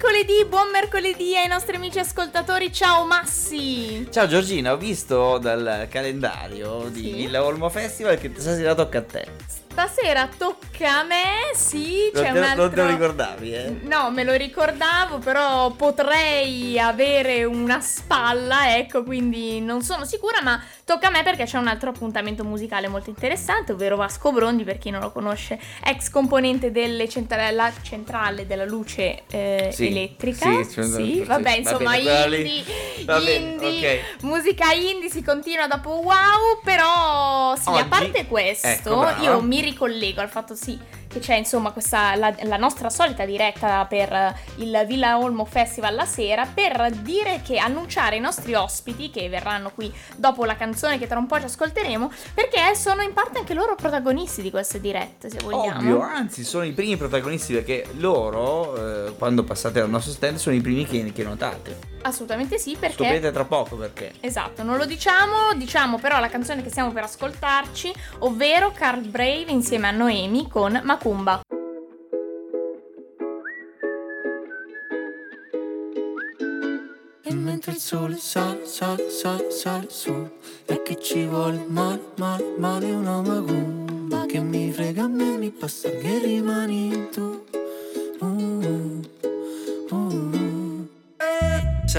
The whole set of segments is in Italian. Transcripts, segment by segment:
mercoledì, buon mercoledì ai nostri amici ascoltatori. Ciao Massi. Ciao Giorgina, ho visto dal calendario di Sì. Villa Olmo Festival che stasera tocca a te. Stasera tocca a me, sì, Non c'è te, un altro... non te lo ricordavi, eh? No, me lo ricordavo, però potrei avere una spalla, ecco, quindi non sono sicura, ma tocca a me perché c'è un altro appuntamento musicale molto interessante, ovvero Vasco Brondi, per chi non lo conosce, ex componente delle centra- centrale della luce eh, Sì, elettrica. sì, sì, sì, vabbè, va insomma, bene, quella lì. indie, Va bene, indie, ok. musica indie si continua dopo wow, però sì, a Oggi- parte questo, Ecco, io mi ricollego al fatto sì che c'è insomma questa la, la nostra solita diretta per eh, il Villa Olmo Festival la sera per dire che annunciare i nostri ospiti che verranno qui dopo la canzone che tra un po' ci ascolteremo perché sono in parte anche loro protagonisti di queste dirette se vogliamo. Ovvio, anzi sono i primi protagonisti perché loro, eh, quando passate al nostro stand, sono i primi che, che notate. Assolutamente sì perché Scoprirete tra poco perché. Esatto, non lo diciamo, diciamo però la canzone che stiamo per ascoltarci, ovvero Carl Brave insieme a Noemi con Macumba. E mentre il sole sale, sale, sale, sale su E che ci vuole male, male, male una macumba Che mi frega a me, mi basta che rimani tu Uh,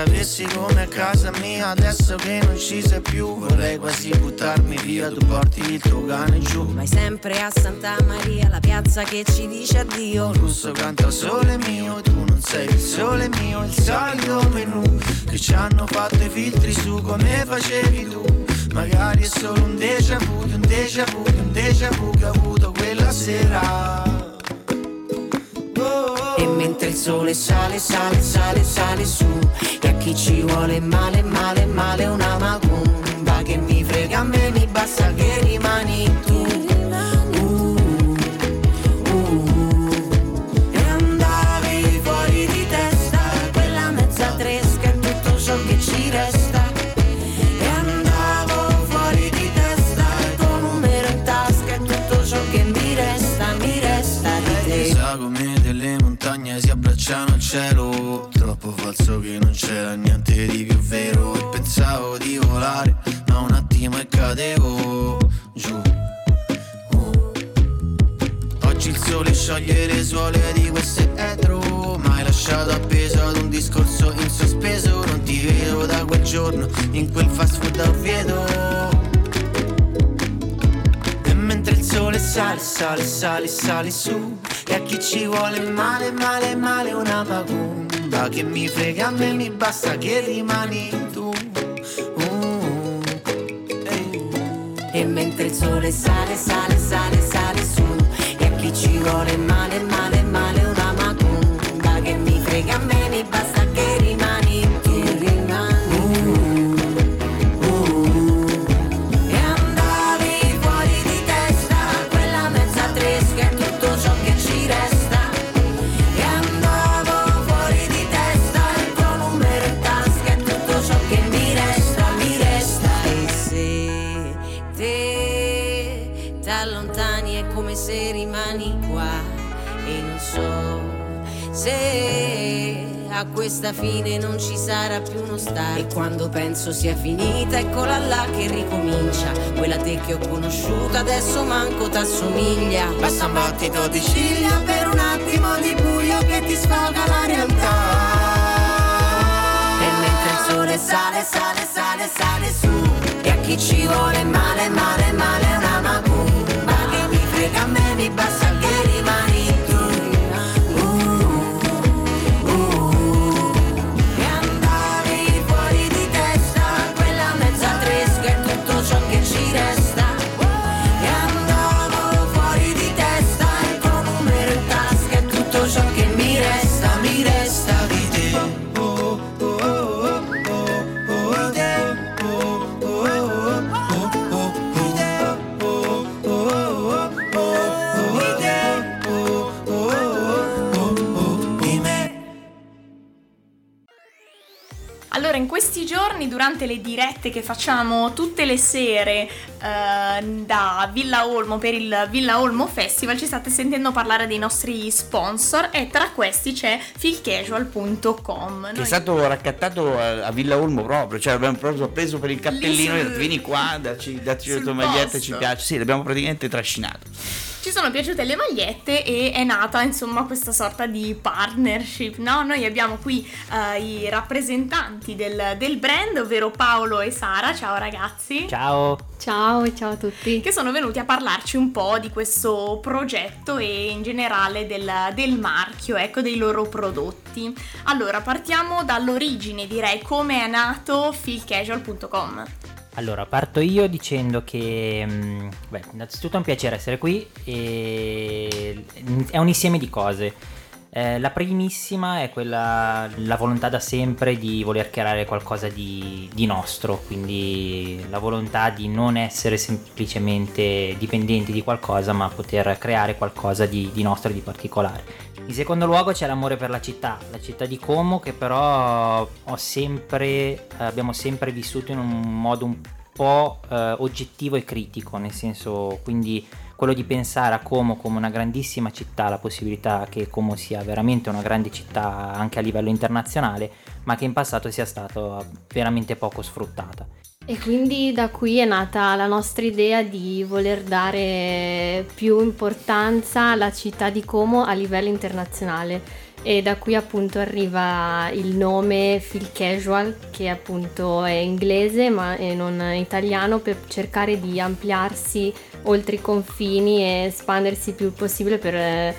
Sapessi come a casa mia adesso che non ci sei più Vorrei quasi buttarmi via, tu porti il tuo cane giù Vai sempre a Santa Maria, la piazza che ci dice addio. Il russo canta sole mio, tu non sei il sole mio, il solito menù che ci hanno fatto i filtri su come facevi tu. Magari è solo un déjà vu, un déjà vu, un déjà vu che ho avuto quella sera. Oh, E mentre il sole sale, sale, sale, sale su. Chi ci vuole male, male, male una giorno in quel fast food a Oviedo e mentre il sole sale, sale, sale, sale su E a chi ci vuole male, male, male una macumba Che mi frega a me, mi basta che rimani tu Uh, ehi. E mentre il sole sale, sale, sale, sale su E a chi ci vuole male, male, male una macumba Che mi frega a me, te t'allontani è come se rimani qua. E non so se a questa fine non ci sarà più uno stare E quando penso sia finita eccola là che ricomincia. Quella te che ho conosciuta adesso manco t'assomiglia. Basta un battito di ciglia per un attimo di buio che ti sfoga la realtà. E mentre il sole sale, sale, sale, sale su. E a chi ci vuole male, male, male una Che mi frega durante le dirette che facciamo tutte le sere eh, da Villa Olmo per il Villa Olmo Festival, ci state sentendo parlare dei nostri sponsor e tra questi c'è feelcasual.com. Che Noi- è stato raccattato a, a Villa Olmo proprio, cioè l'abbiamo proprio preso per il cappellino Lì e sul- detto, vieni qua, dacci, dacci le sul tue magliette, ci piace. Sì, l'abbiamo praticamente trascinato. Ci sono piaciute le magliette e è nata insomma questa sorta di partnership, no? Noi abbiamo qui eh, i rappresentanti del, del brand, ovvero Paolo e Sara, ciao ragazzi. Ciao. Ciao, ciao a tutti. Che sono venuti a parlarci un po' di questo progetto e in generale del, del marchio, ecco, dei loro prodotti. Allora, partiamo dall'origine, direi, come è nato feelcasual.com. Allora, parto io dicendo che, mh, beh, innanzitutto è un piacere essere qui e è un insieme di cose. Eh, la primissima è quella, la volontà da sempre di voler creare qualcosa di, di nostro, quindi la volontà di non essere semplicemente dipendenti di qualcosa, ma poter creare qualcosa di, di nostro e di particolare. In secondo luogo c'è l'amore per la città, la città di Como che però sempre, abbiamo sempre vissuto in un modo un po' eh, oggettivo e critico, nel senso quindi quello di pensare a Como come una grandissima città, la possibilità che Como sia veramente una grande città anche a livello internazionale, ma che in passato sia stata veramente poco sfruttata. E quindi da qui è nata la nostra idea di voler dare più importanza alla città di Como a livello internazionale. E da qui appunto arriva il nome Feel Casual, che appunto è inglese ma è non italiano, per cercare di ampliarsi oltre i confini e espandersi più possibile per eh,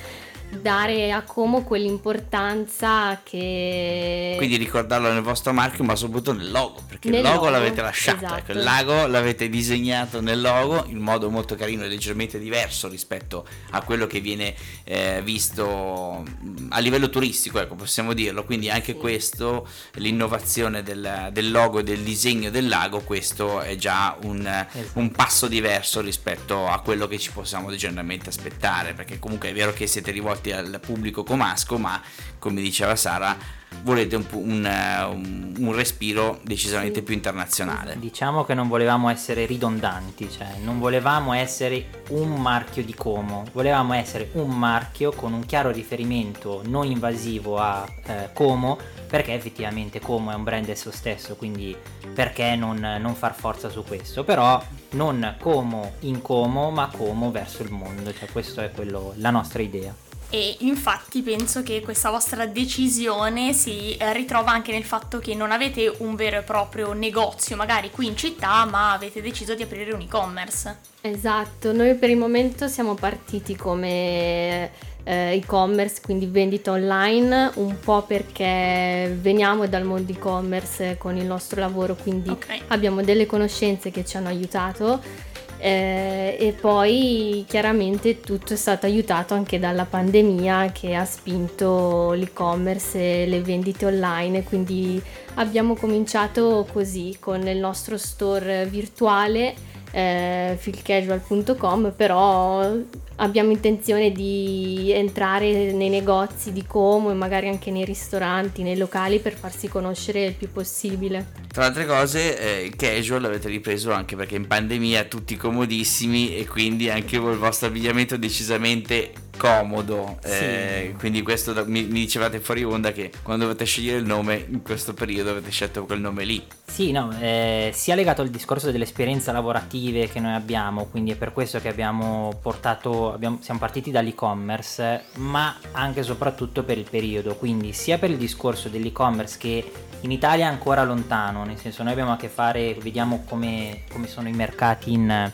dare a Como quell'importanza che... Quindi ricordarlo nel vostro marchio, ma soprattutto nel logo, perché Nel il logo logo, l'avete lasciato, esatto. ecco, il logo l'avete disegnato nel logo in modo molto carino e leggermente diverso rispetto a quello che viene eh, visto mh, a livello turistico, ecco, possiamo dirlo. Quindi anche questo, l'innovazione del, del logo e del disegno del lago, questo è già un, Esatto. un passo diverso rispetto a quello che ci possiamo generalmente aspettare, perché comunque è vero che siete rivolti al pubblico comasco, ma come diceva Sara, volete un, un- un respiro decisamente Sì. più internazionale. Diciamo che non volevamo essere ridondanti, cioè non volevamo essere un marchio di Como, volevamo essere un marchio con un chiaro riferimento non invasivo a eh, Como, perché effettivamente Como è un brand esso stesso, quindi perché non, non far forza su questo? Però non Como in Como, ma Como verso il mondo, cioè questa è quello, la nostra idea. E infatti penso che questa vostra decisione si eh, ritrova anche nel fatto che non avete un vero e proprio negozio, magari qui in città, ma avete deciso di aprire un e-commerce. Esatto, noi per il momento siamo partiti come eh, e-commerce, quindi vendita online, un po' perché veniamo dal mondo e-commerce con il nostro lavoro, quindi Ok. abbiamo delle conoscenze che ci hanno aiutato. Eh, e poi chiaramente tutto è stato aiutato anche dalla pandemia che ha spinto l'e-commerce e le vendite online, quindi abbiamo cominciato così con il nostro store virtuale eh, feelcasual.com però abbiamo intenzione di entrare nei negozi di Como e magari anche nei ristoranti, nei locali per farsi conoscere il più possibile. Tra altre cose, eh, casual l'avete ripreso anche perché in pandemia tutti comodissimi e quindi anche voi il vostro abbigliamento decisamente comodo. Eh, Sì. quindi questo mi, mi dicevate fuori onda che quando dovete scegliere il nome in questo periodo avete scelto quel nome lì. Sì, no, eh, sia legato al discorso delle esperienze lavorative che noi abbiamo, quindi è per questo che abbiamo portato, abbiamo- siamo partiti dall'e-commerce, ma anche e soprattutto per il periodo, quindi sia per il discorso dell'e-commerce che in Italia è ancora lontano, nel senso noi abbiamo a che fare, vediamo come, come sono i mercati in,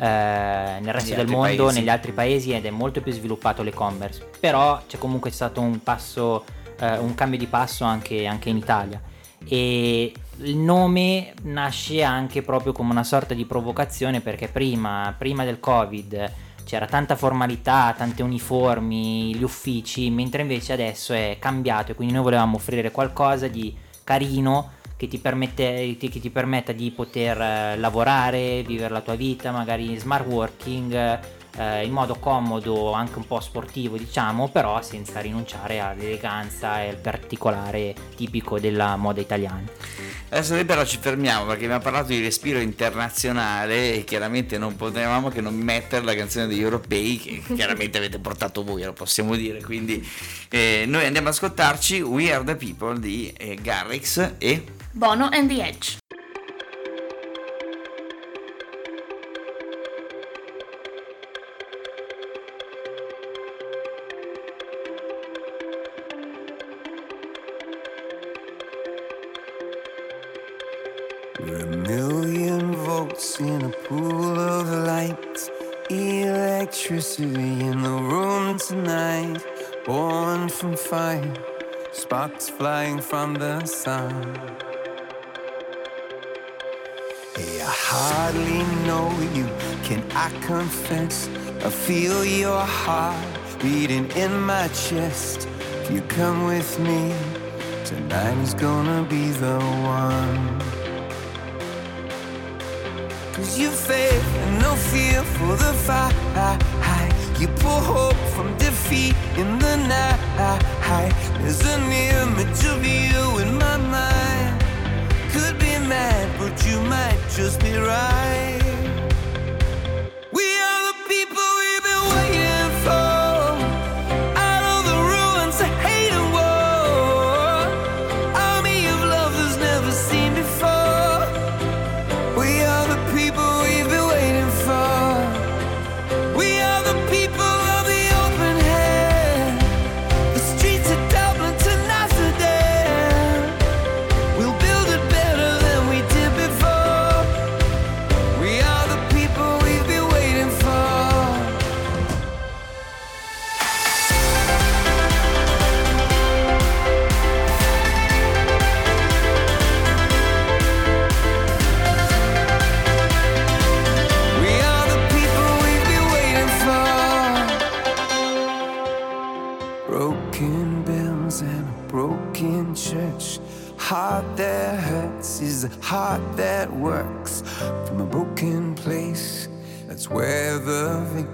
eh, nel resto Negli del mondo, paesi. negli altri paesi ed è molto più sviluppato l'e-commerce, però c'è comunque stato un passo, eh, un cambio di passo anche- anche in Italia e il nome nasce anche proprio come una sorta di provocazione perché prima, prima del covid c'era tanta formalità, tante uniformi, gli uffici, mentre invece adesso è cambiato e quindi noi volevamo offrire qualcosa di carino che ti, permette, che ti permetta di poter eh, lavorare, vivere la tua vita, magari smart working, eh, in modo comodo, anche un po' sportivo diciamo, però senza rinunciare all'eleganza e al particolare tipico della moda italiana. Adesso però ci fermiamo perché abbiamo parlato di respiro internazionale e chiaramente non potevamo che non mettere la canzone degli europei che chiaramente avete portato voi, lo possiamo dire. Quindi eh, noi andiamo ad ascoltarci We Are the People di eh, Garrix e Bono and the Edge. We're a million volts in a pool of light. Electricity in the room tonight. Born from fire, sparks flying from the sun. Hardly know you, can I confess? I feel your heart beating in my chest. If you come with me, tonight is gonna be the one. Cause you faith and no fear for the fight. You pull hope from defeat in the night. There's an image of you in my mind. Mad, but you might just be right.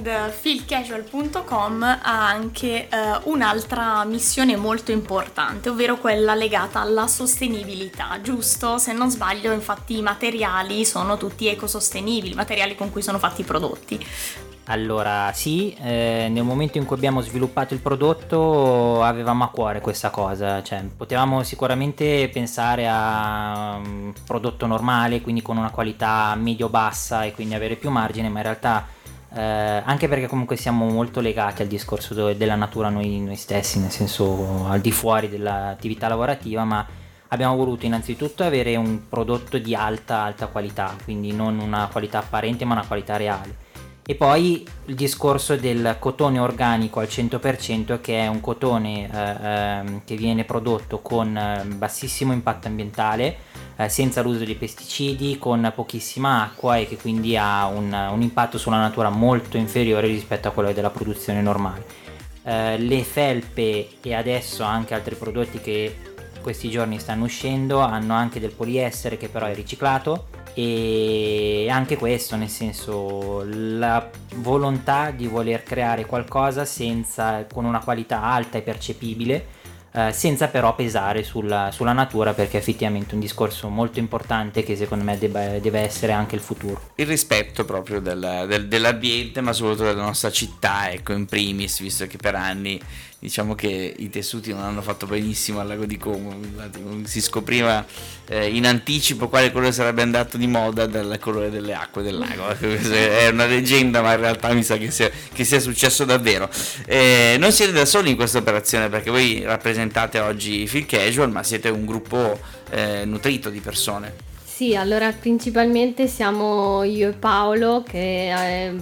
Brand feelcasual.com ha anche eh, un'altra missione molto importante, ovvero quella legata alla sostenibilità, giusto? Se non sbaglio, infatti i materiali sono tutti ecosostenibili, i materiali con cui sono fatti i prodotti. Allora, sì, eh, nel momento in cui abbiamo sviluppato il prodotto avevamo a cuore questa cosa, cioè potevamo sicuramente pensare a un prodotto normale, quindi con una qualità medio-bassa e quindi avere più margine, ma in realtà eh, anche perché comunque siamo molto legati al discorso do- della natura noi, noi stessi, nel senso al di fuori dell'attività lavorativa, ma abbiamo voluto innanzitutto avere un prodotto di alta, alta qualità, quindi non una qualità apparente ma una qualità reale. E poi il discorso del cotone organico al 100% che è un cotone eh, ehm, che viene prodotto con eh, bassissimo impatto ambientale, eh, senza l'uso di pesticidi, con pochissima acqua e che quindi ha un, un impatto sulla natura molto inferiore rispetto a quello della produzione normale. Eh, le felpe e adesso anche altri prodotti che questi giorni stanno uscendo hanno anche del poliestere che però è riciclato e anche questo nel senso la volontà di voler creare qualcosa senza, con una qualità alta e percepibile eh, senza però pesare sulla, sulla, natura perché è effettivamente un discorso molto importante che secondo me debba, deve essere anche il futuro. Il rispetto proprio del, del, dell'ambiente ma soprattutto della nostra città, ecco in primis, visto che per anni diciamo che i tessuti non hanno fatto benissimo al lago di Como, si scopriva eh, in anticipo quale colore sarebbe andato di moda dal colore delle acque del lago, è una leggenda ma in realtà mi sa che sia, che sia successo davvero. Eh, non siete da soli in questa operazione perché voi rappresentate oggi Phil Casual ma siete un gruppo eh, nutrito di persone. Sì, allora principalmente siamo io e Paolo che eh,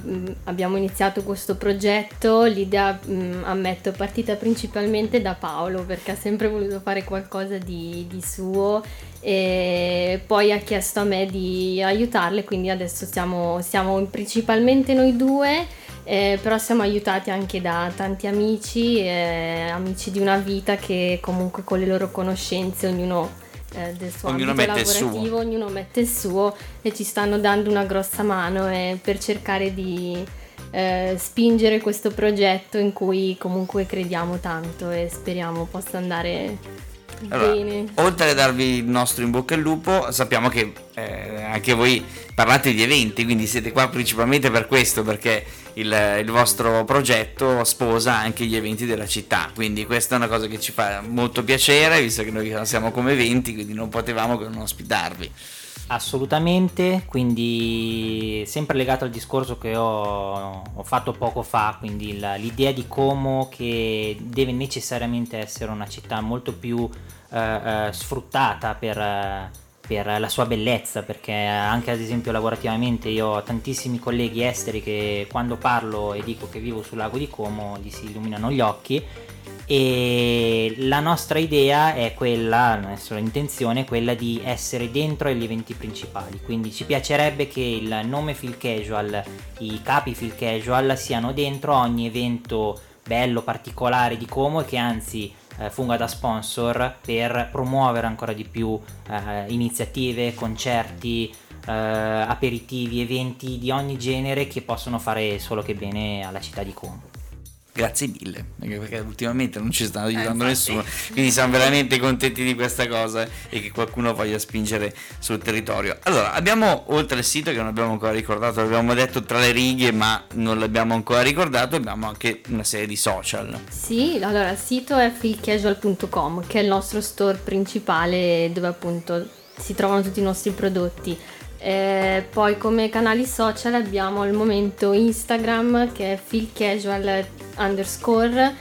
abbiamo iniziato questo progetto, l'idea mh, ammetto è partita principalmente da Paolo perché ha sempre voluto fare qualcosa di, di suo e poi ha chiesto a me di aiutarle, quindi adesso siamo, siamo principalmente noi due. Eh, però siamo aiutati anche da tanti amici, eh, amici di una vita che comunque con le loro conoscenze ognuno eh, del suo ognuno ambito lavorativo, ognuno mette il suo e ci stanno dando una grossa mano eh, per cercare di eh, spingere questo progetto in cui comunque crediamo tanto e speriamo possa andare allora, bene. Oltre a darvi il nostro in bocca al lupo, sappiamo che eh, anche voi parlate di eventi, quindi siete qua principalmente per questo, perché il, il, vostro progetto sposa anche gli eventi della città, quindi questa è una cosa che ci fa molto piacere, visto che noi siamo come eventi, quindi non potevamo che non ospitarvi. Assolutamente, quindi sempre legato al discorso che ho, ho fatto poco fa, quindi la, l'idea di Como che deve necessariamente essere una città molto più eh, eh, sfruttata per... Per la sua bellezza, perché anche ad esempio lavorativamente io ho tantissimi colleghi esteri che quando parlo e dico che vivo sul lago di Como gli si illuminano gli occhi e la nostra idea è quella, la nostra intenzione è quella di essere dentro agli eventi principali, quindi ci piacerebbe che il nome Phil Casual, i capi Phil Casual siano dentro ogni evento bello, particolare di Como e che anzi eh, funga da sponsor per promuovere ancora di più eh, iniziative, concerti, eh, aperitivi, eventi di ogni genere che possono fare solo che bene alla città di Como grazie mille, perché ultimamente non ci sta aiutando eh, nessuno, quindi siamo veramente contenti di questa cosa e che qualcuno voglia spingere sul territorio. Allora, abbiamo oltre al sito che non abbiamo ancora ricordato, l'abbiamo detto tra le righe, ma non l'abbiamo ancora ricordato, abbiamo anche una serie di social. Sì, allora il sito è feelcasual.com, che è il nostro store principale dove appunto si trovano tutti i nostri prodotti. Eh, poi come canali social abbiamo al momento Instagram che è feelcasual underscore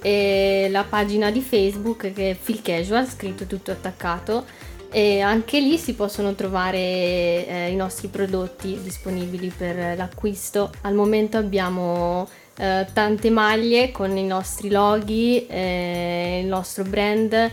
e la pagina di Facebook che è feelcasual scritto tutto attaccato e anche lì si possono trovare eh, i nostri prodotti disponibili per l'acquisto. Al momento abbiamo eh, tante maglie con i nostri loghi, eh, il nostro brand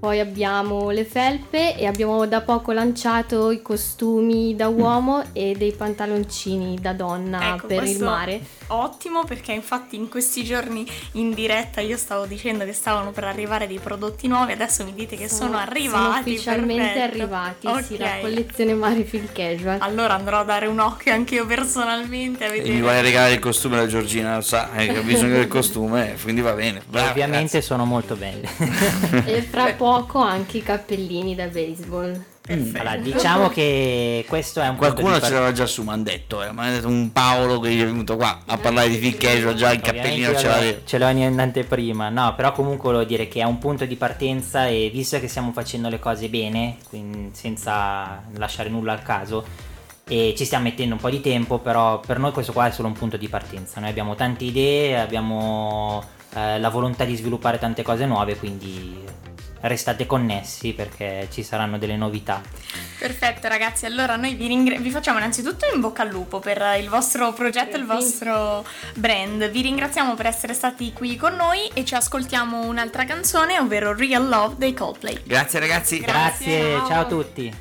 poi abbiamo le felpe e abbiamo da poco lanciato i costumi da uomo e dei pantaloncini da donna ecco, per il mare. Ottimo perché infatti in questi giorni in diretta io stavo dicendo che stavano per arrivare dei prodotti nuovi, adesso mi dite che sono, sono arrivati. Sono ufficialmente perfetto. arrivati, okay. sì, la collezione Mari Fil Casual. Allora andrò a dare un occhio anche io personalmente. A vedere. E mi vuole regalare il costume alla Giorgina, lo sa, eh, che ha bisogno del costume, quindi va bene. Bravo, ovviamente grazie. sono molto belle. e fra poco anche i cappellini da baseball. Mm, allora, diciamo che questo è un qualcuno ce l'aveva già su mi hanno detto, eh, detto un Paolo che è venuto qua a parlare di Phil Casual già il cappellino ce l'aveva. ce l'aveva in anteprima. No però comunque volevo dire che è un punto di partenza e visto che stiamo facendo le cose bene quindi senza lasciare nulla al caso e ci stiamo mettendo un po' di tempo però per noi questo qua è solo un punto di partenza. Noi abbiamo tante idee abbiamo eh, la volontà di sviluppare tante cose nuove quindi restate connessi perché ci saranno delle novità. Perfetto ragazzi, allora noi vi, ringra- vi facciamo innanzitutto in bocca al lupo per il vostro progetto, il vostro brand. Vi ringraziamo per essere stati qui con noi e ci ascoltiamo un'altra canzone, ovvero Real Love dei Coldplay. Grazie ragazzi. Grazie, Grazie ciao. ciao a tutti.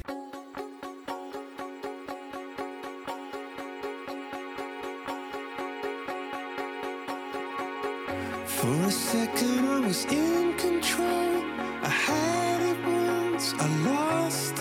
For a second I was in control I had it once, I lost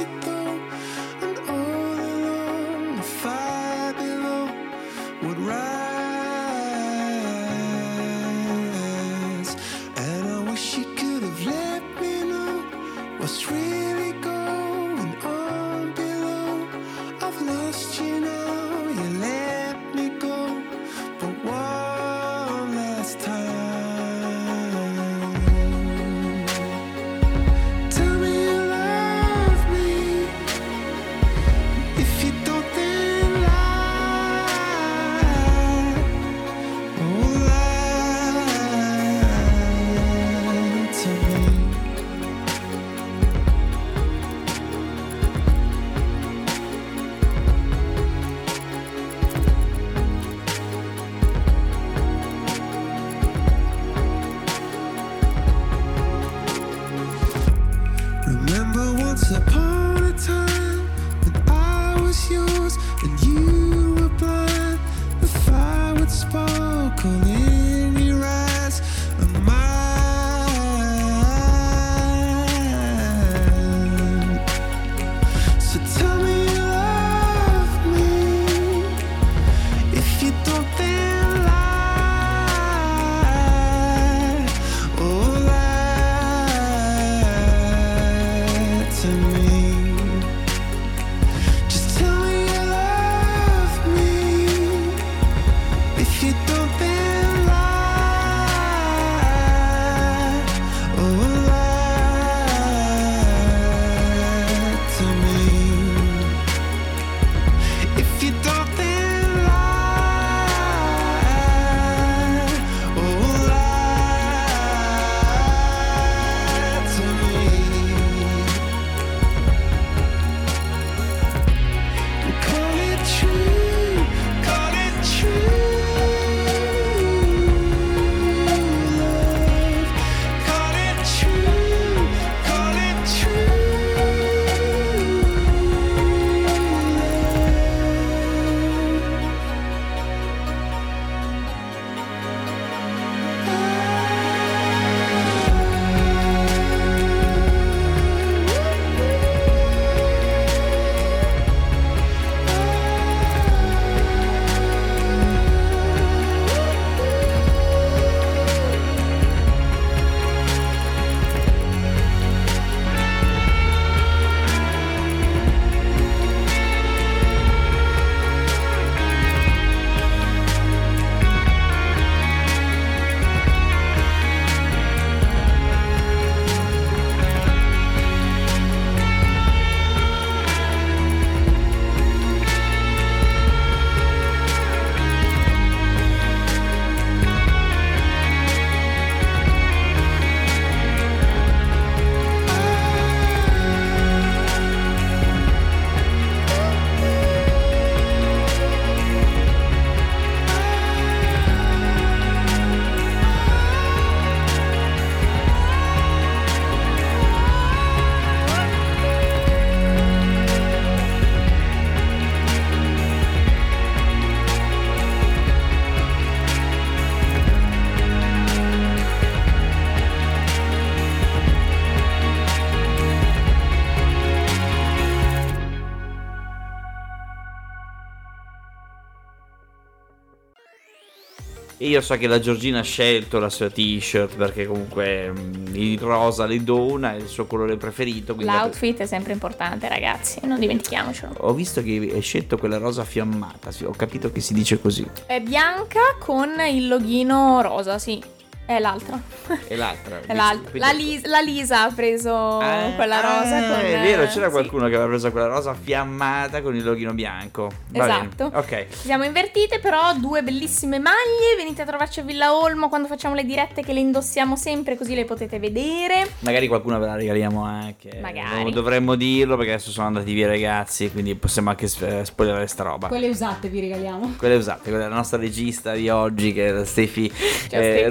io so che la Giorgina ha scelto la sua t-shirt perché comunque mm, il rosa le dona, è il suo colore preferito. L'outfit è sempre importante, ragazzi, non dimentichiamocelo. Ho visto che hai scelto quella rosa fiammata, sì, ho capito che si dice così. È bianca con il loghino rosa, sì. È l'altra. E l'altra? È l'altra. La, Lis- la Lisa ha preso Ah, quella rosa. ah, con, è vero, c'era sì. qualcuno che aveva preso quella rosa fiammata con il loghino bianco. Va Esatto. bene. Ok. Siamo invertite, però due bellissime maglie. Venite a trovarci a Villa Olmo quando facciamo le dirette che le indossiamo sempre, così le potete vedere. Magari qualcuna ve la regaliamo anche. Magari. Non dovremmo dirlo perché adesso sono andati via i ragazzi, quindi possiamo anche eh, spoilerare sta roba. Quelle usate vi regaliamo. Quelle usate, quella è la nostra regista di oggi che è la Stefi Ciao, eh, Stefi.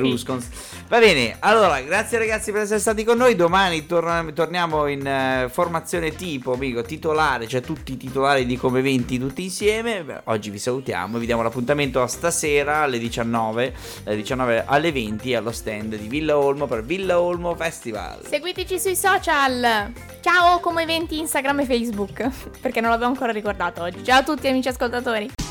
Va bene, allora grazie ragazzi per essere stati con noi. Domani torna- torniamo in eh, formazione tipo, amico, titolare, cioè tutti i titolari di come 20 tutti insieme. Beh, oggi vi salutiamo e vi diamo l'appuntamento a stasera alle 19, dalle 19 alle 20 allo stand di Villa Olmo per Villa Olmo Festival. Seguiteci sui social. Ciao! Come eventi Instagram e Facebook, perché non l'avevo ancora ricordato oggi. Ciao a tutti amici ascoltatori.